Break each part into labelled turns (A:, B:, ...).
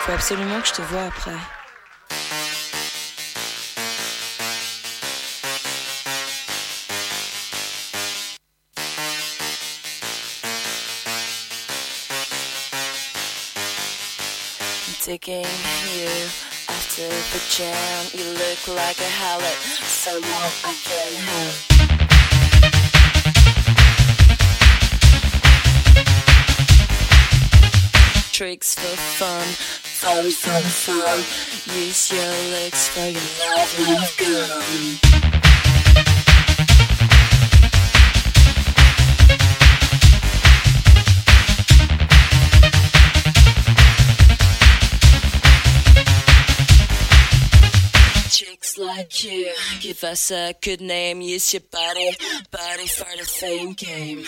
A: Faut absolument que je te vois après. taking you after the jam. You look like a harlot, someone I can have. Tricks for fun, fun, fun, fun. Use your legs for your love, gun. like you. Give us a good name, use your body, body for the fame game.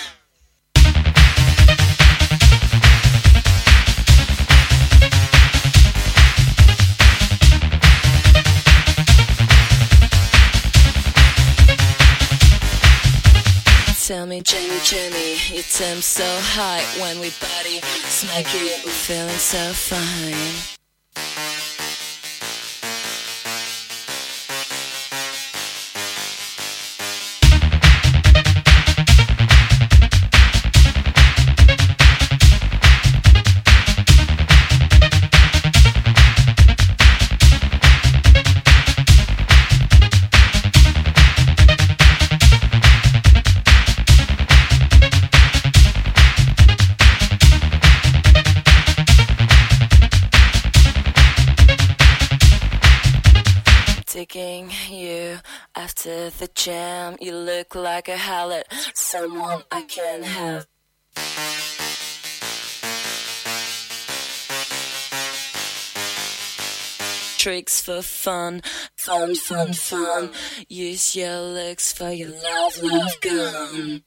A: Tell me, Jenny, Jenny, you temp so high when we body smack it, we're feeling so fine. After the jam. You look like a harlot, someone I can have. Tricks for fun, fun, fun, fun. Use your looks for your love, love gun.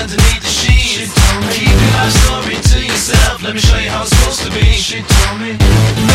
B: underneath the
C: sheets. She told me Keep your life
D: story to yourself. Let me show you how it's supposed to be. She told me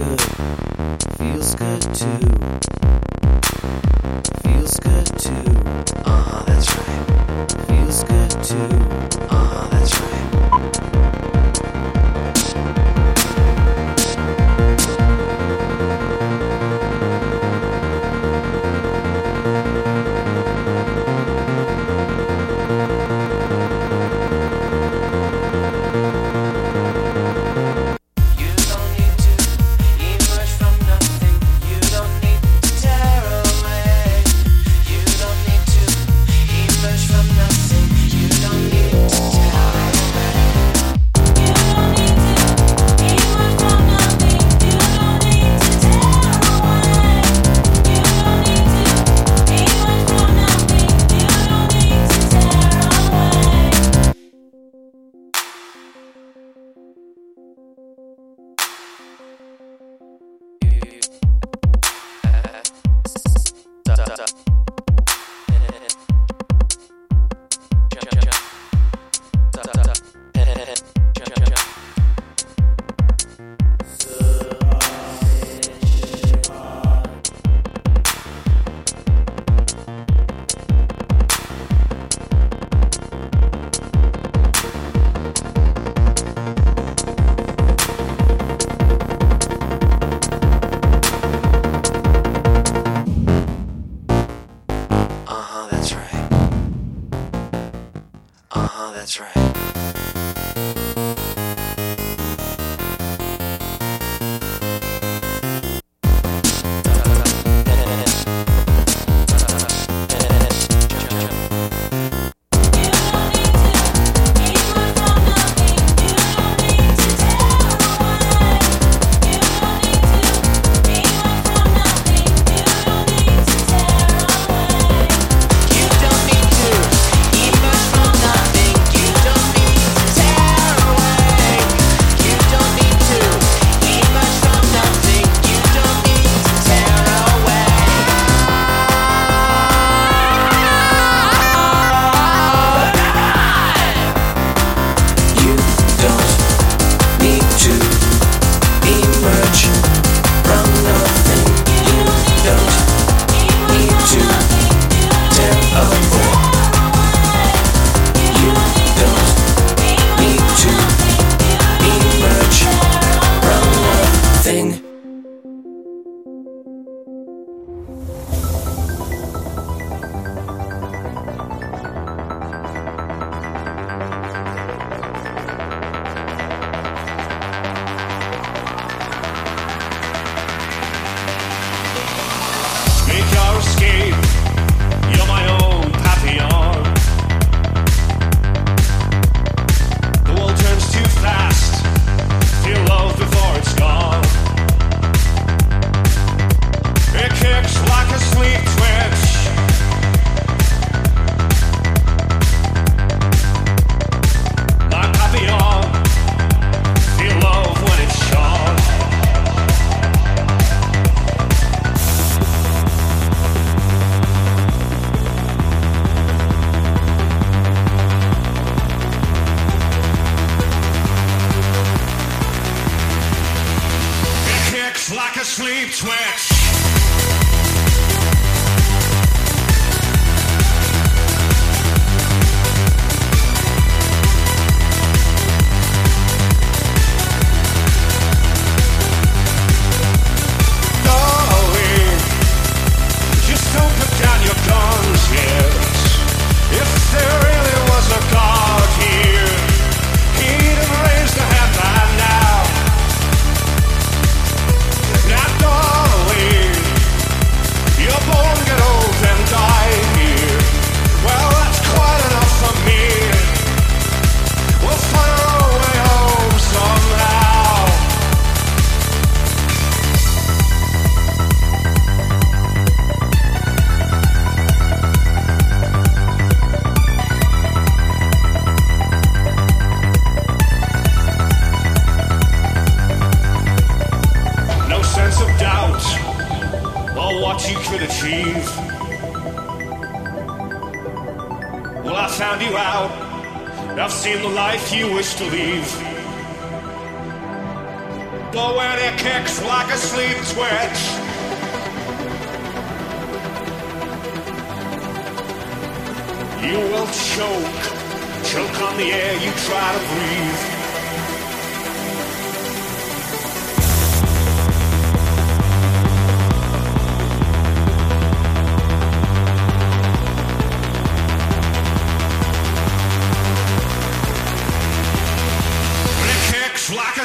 D: don't need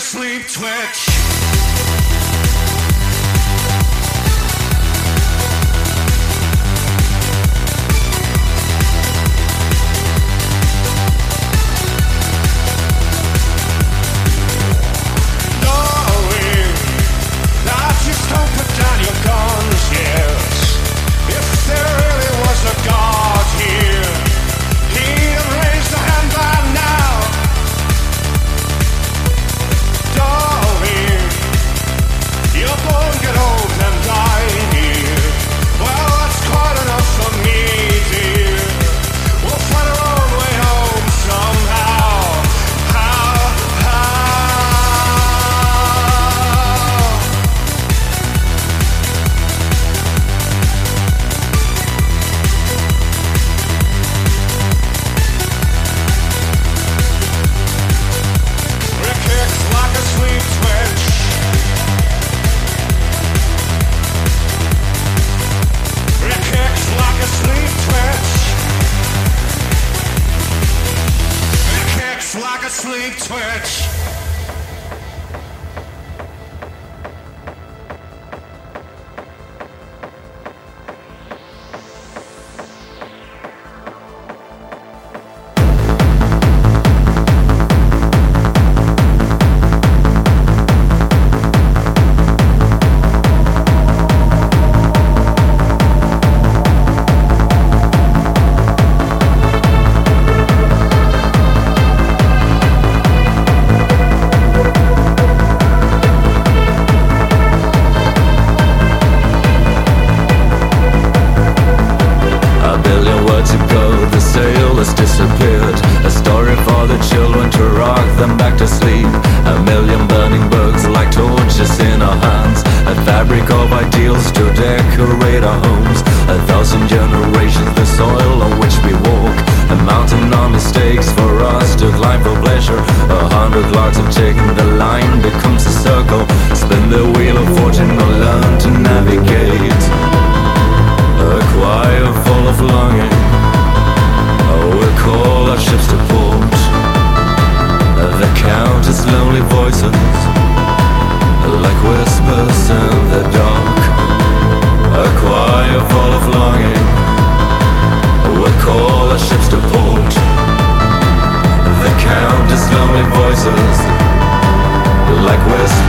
D: sleep twitch.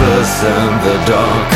D: lovers the dark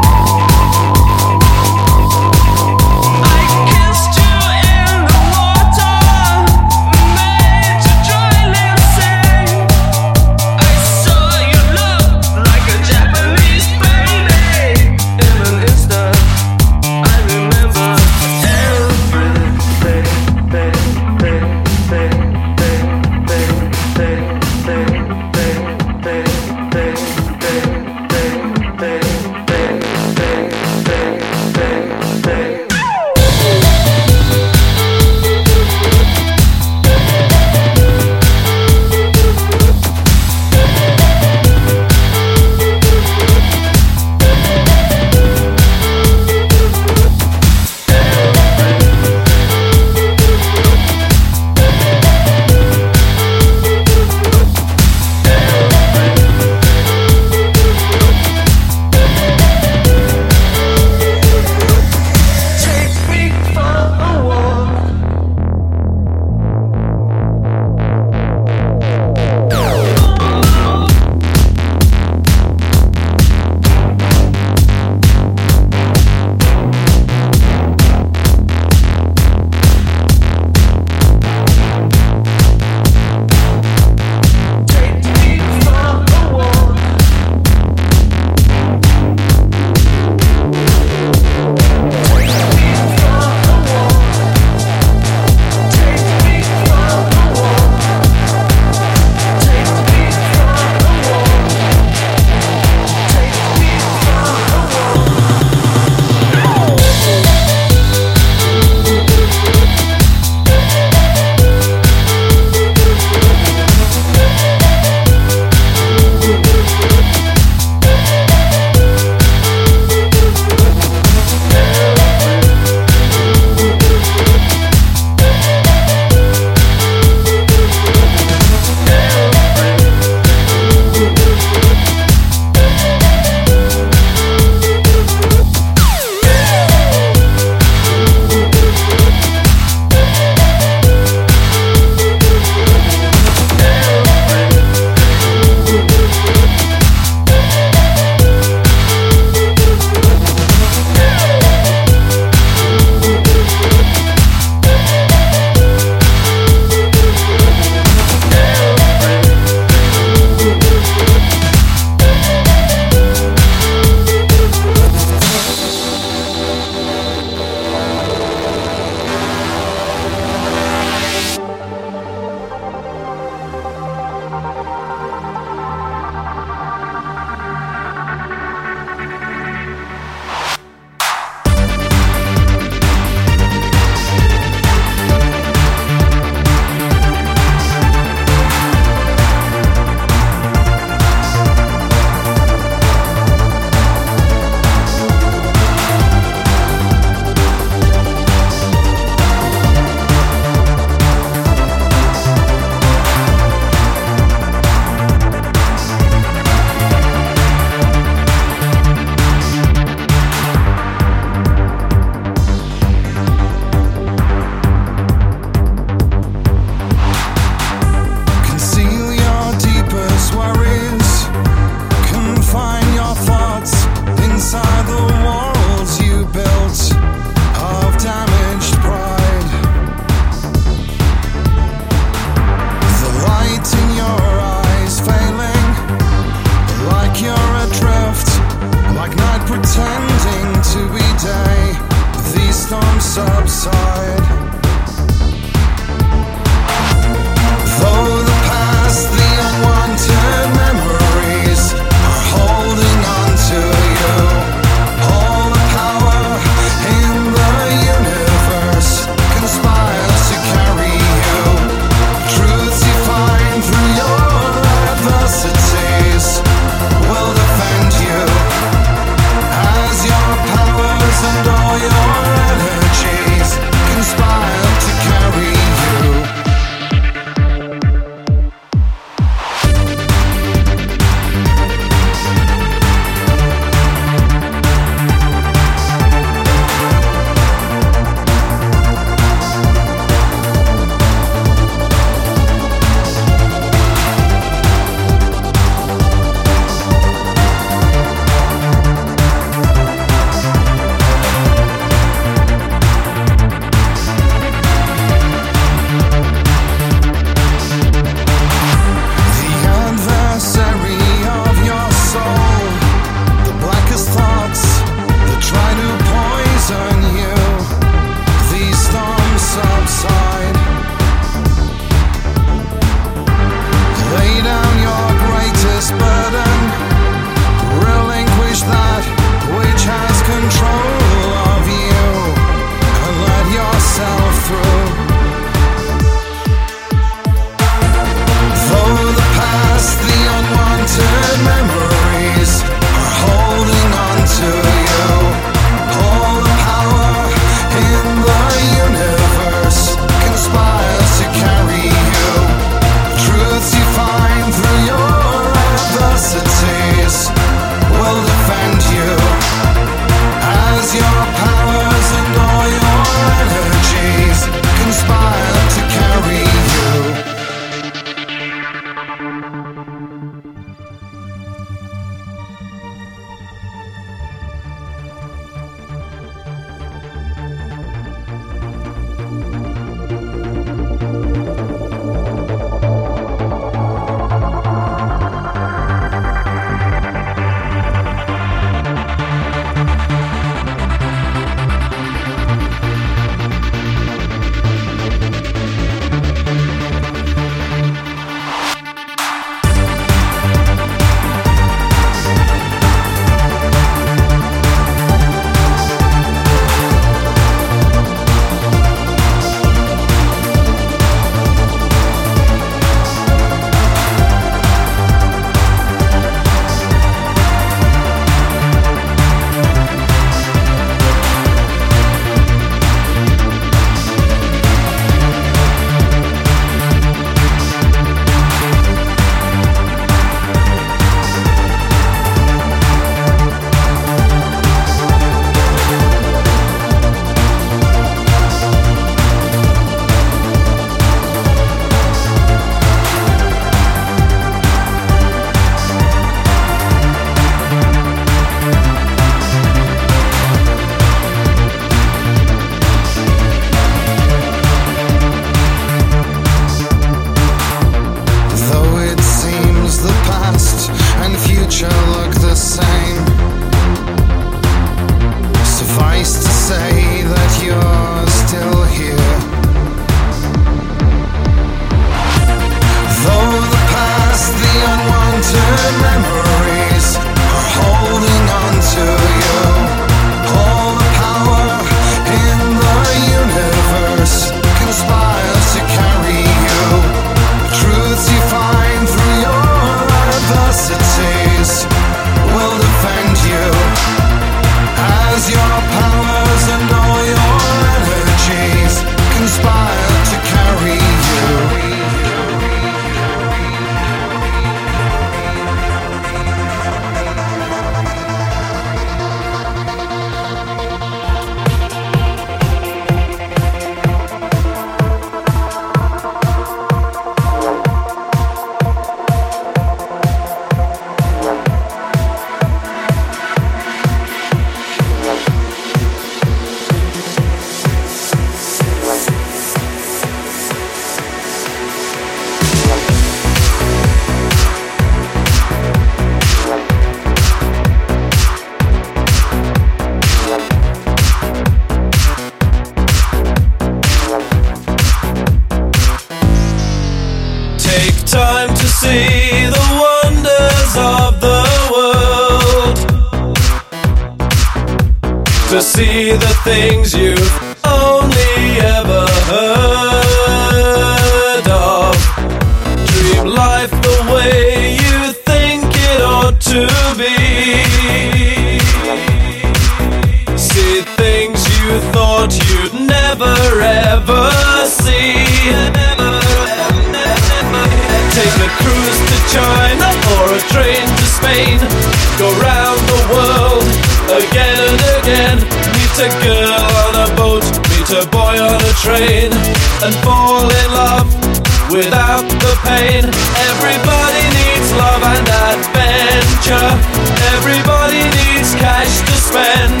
D: end.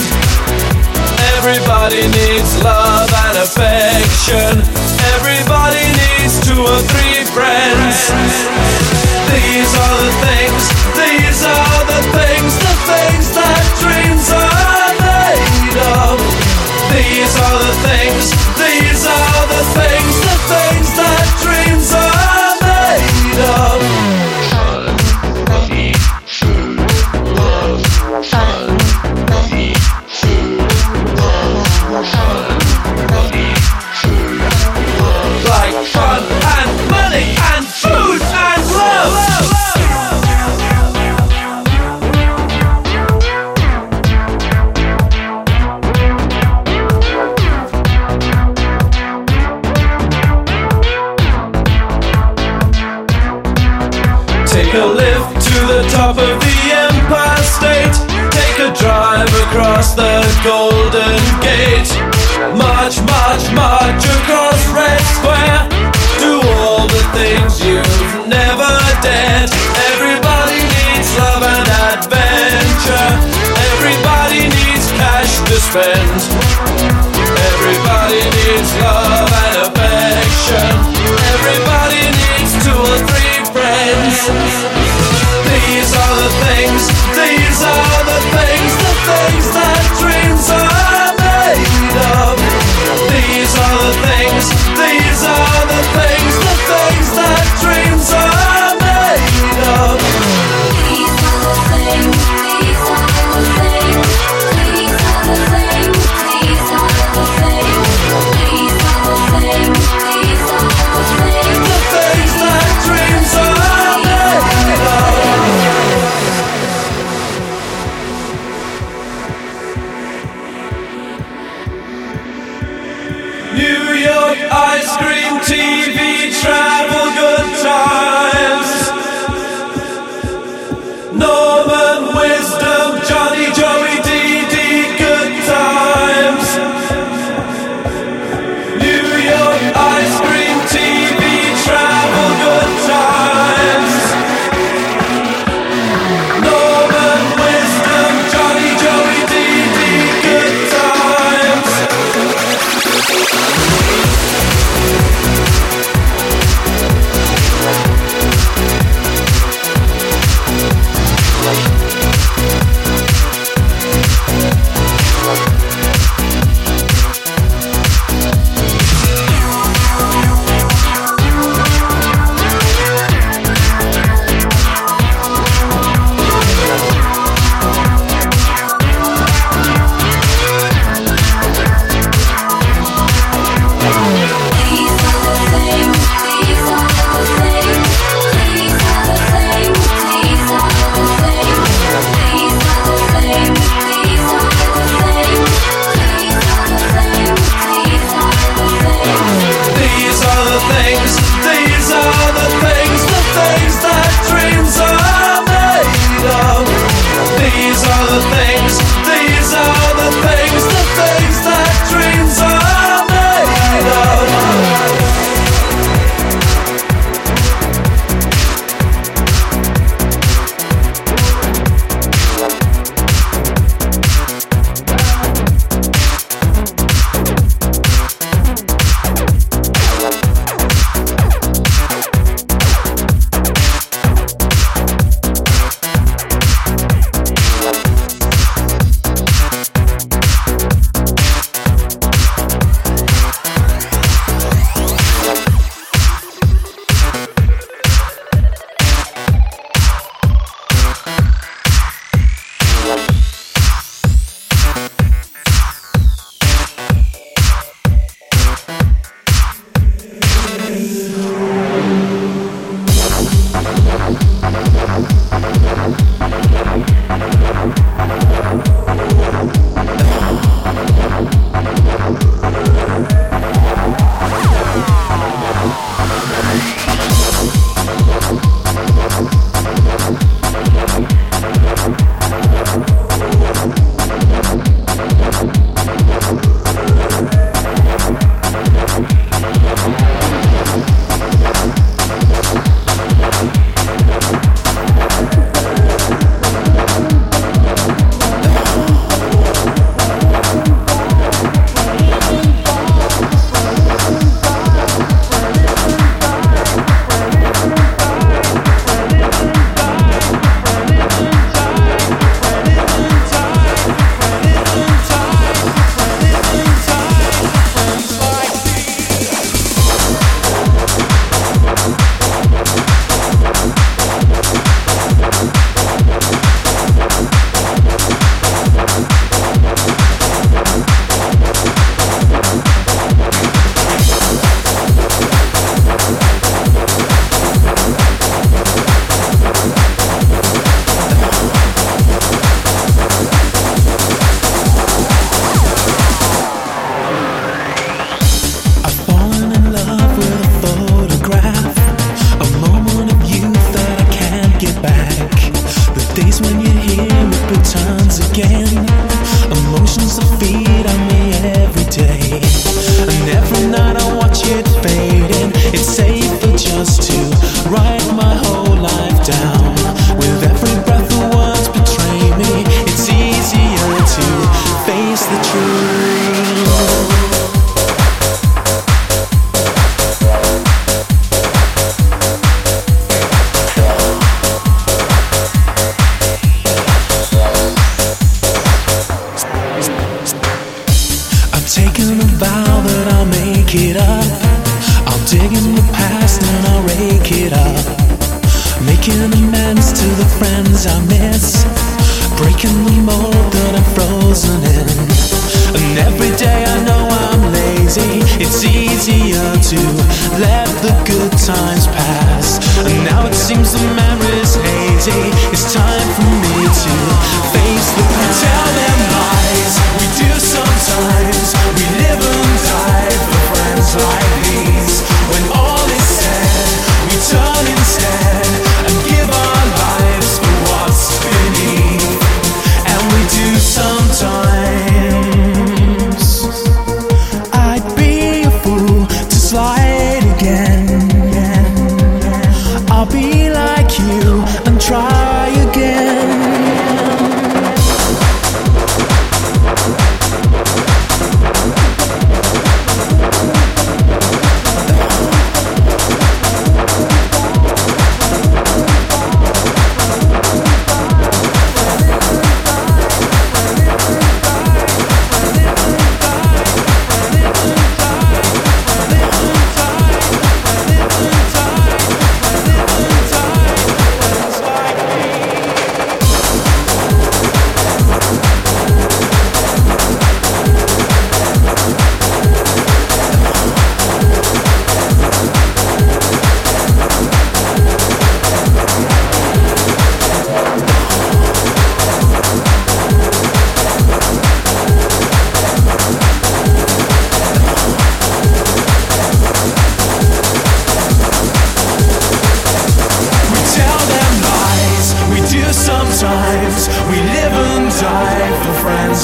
D: Everybody needs love and affection. Everybody needs two or three friends. These are the things, these are the things, the things that dreams are made of. These are the things,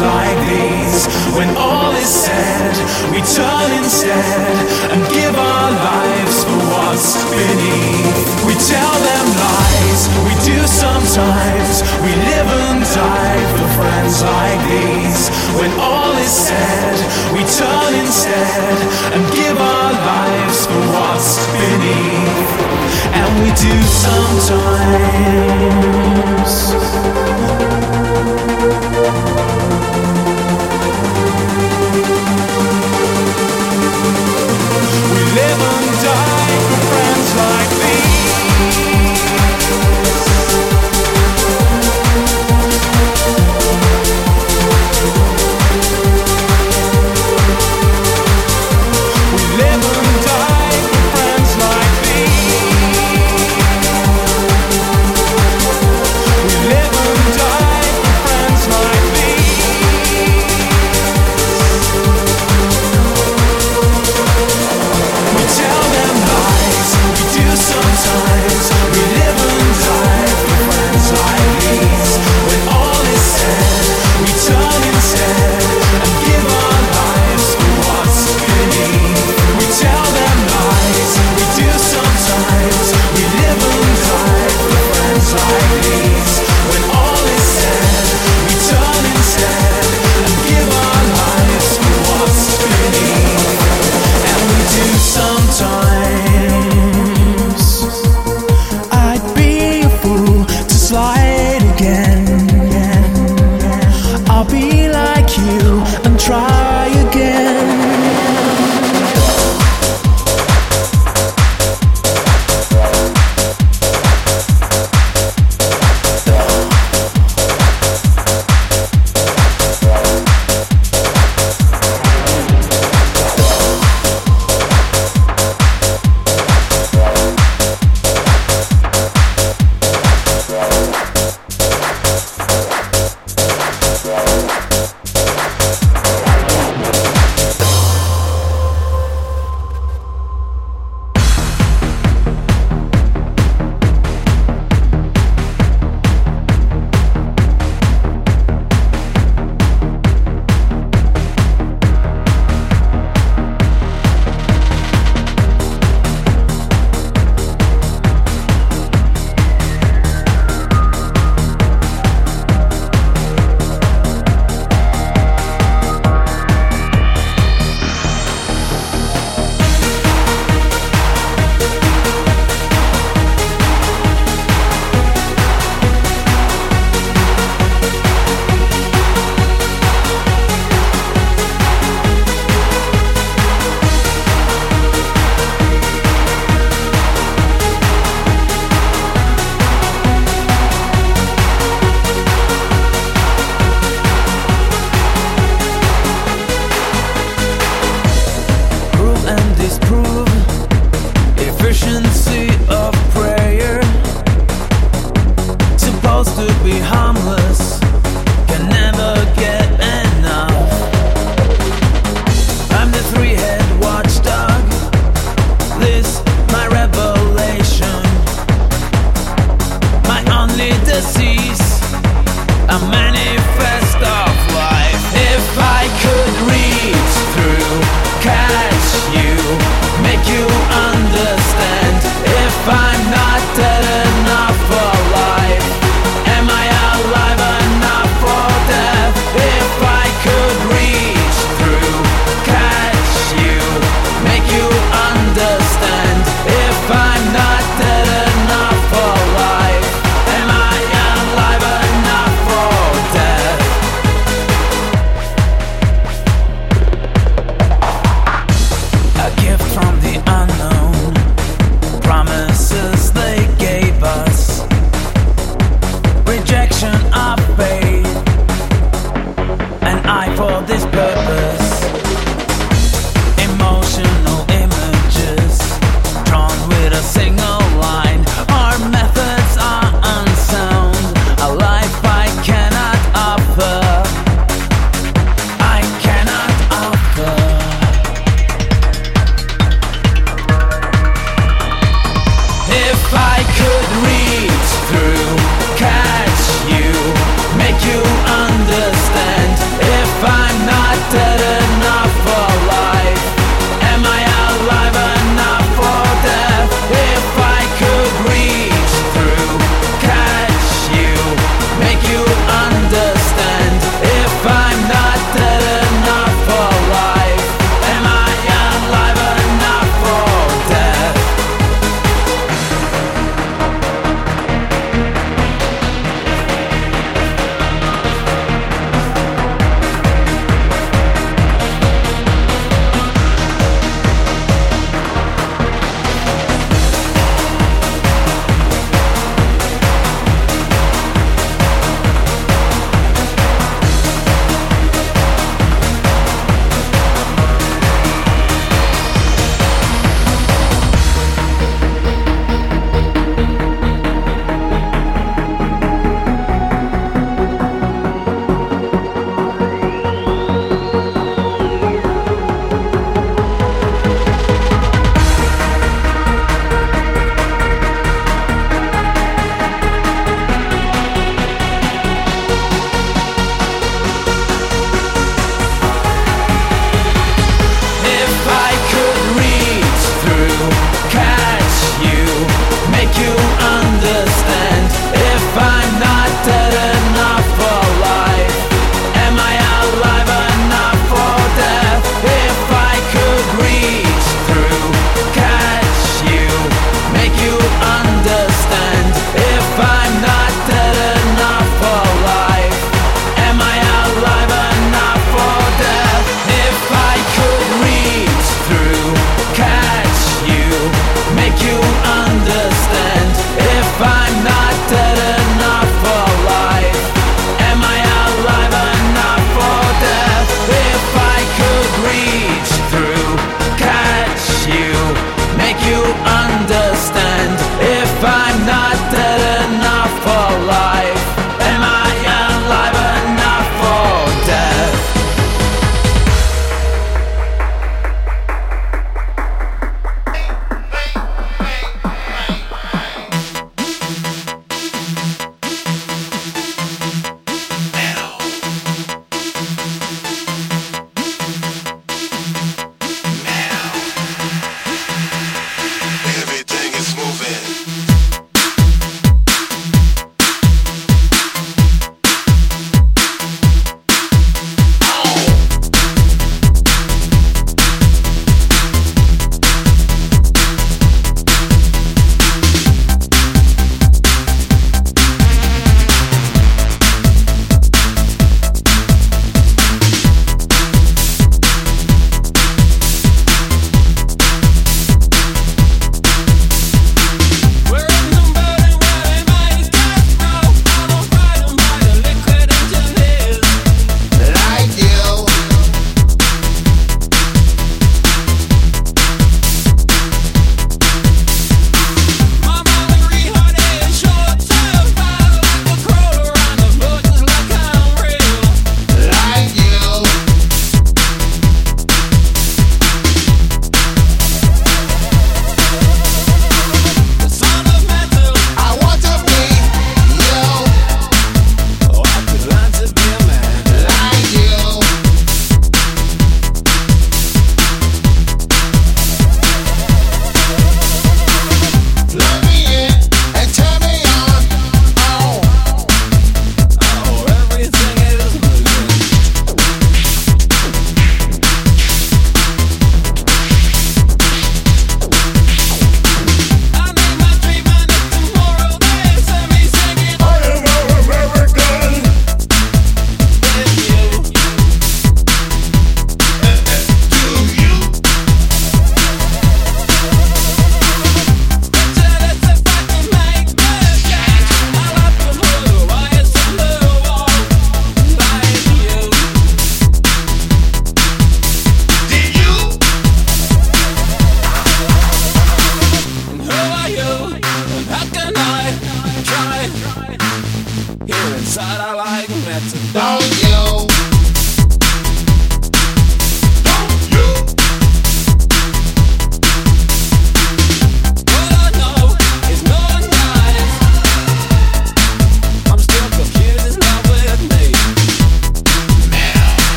D: like these.
E: When all is said, we turn instead and give our lives for what's beneath. We tell them lies, we do sometimes. We live and die for friends like these. When all is said, we turn instead and give our lives for what's beneath. And we do sometimes.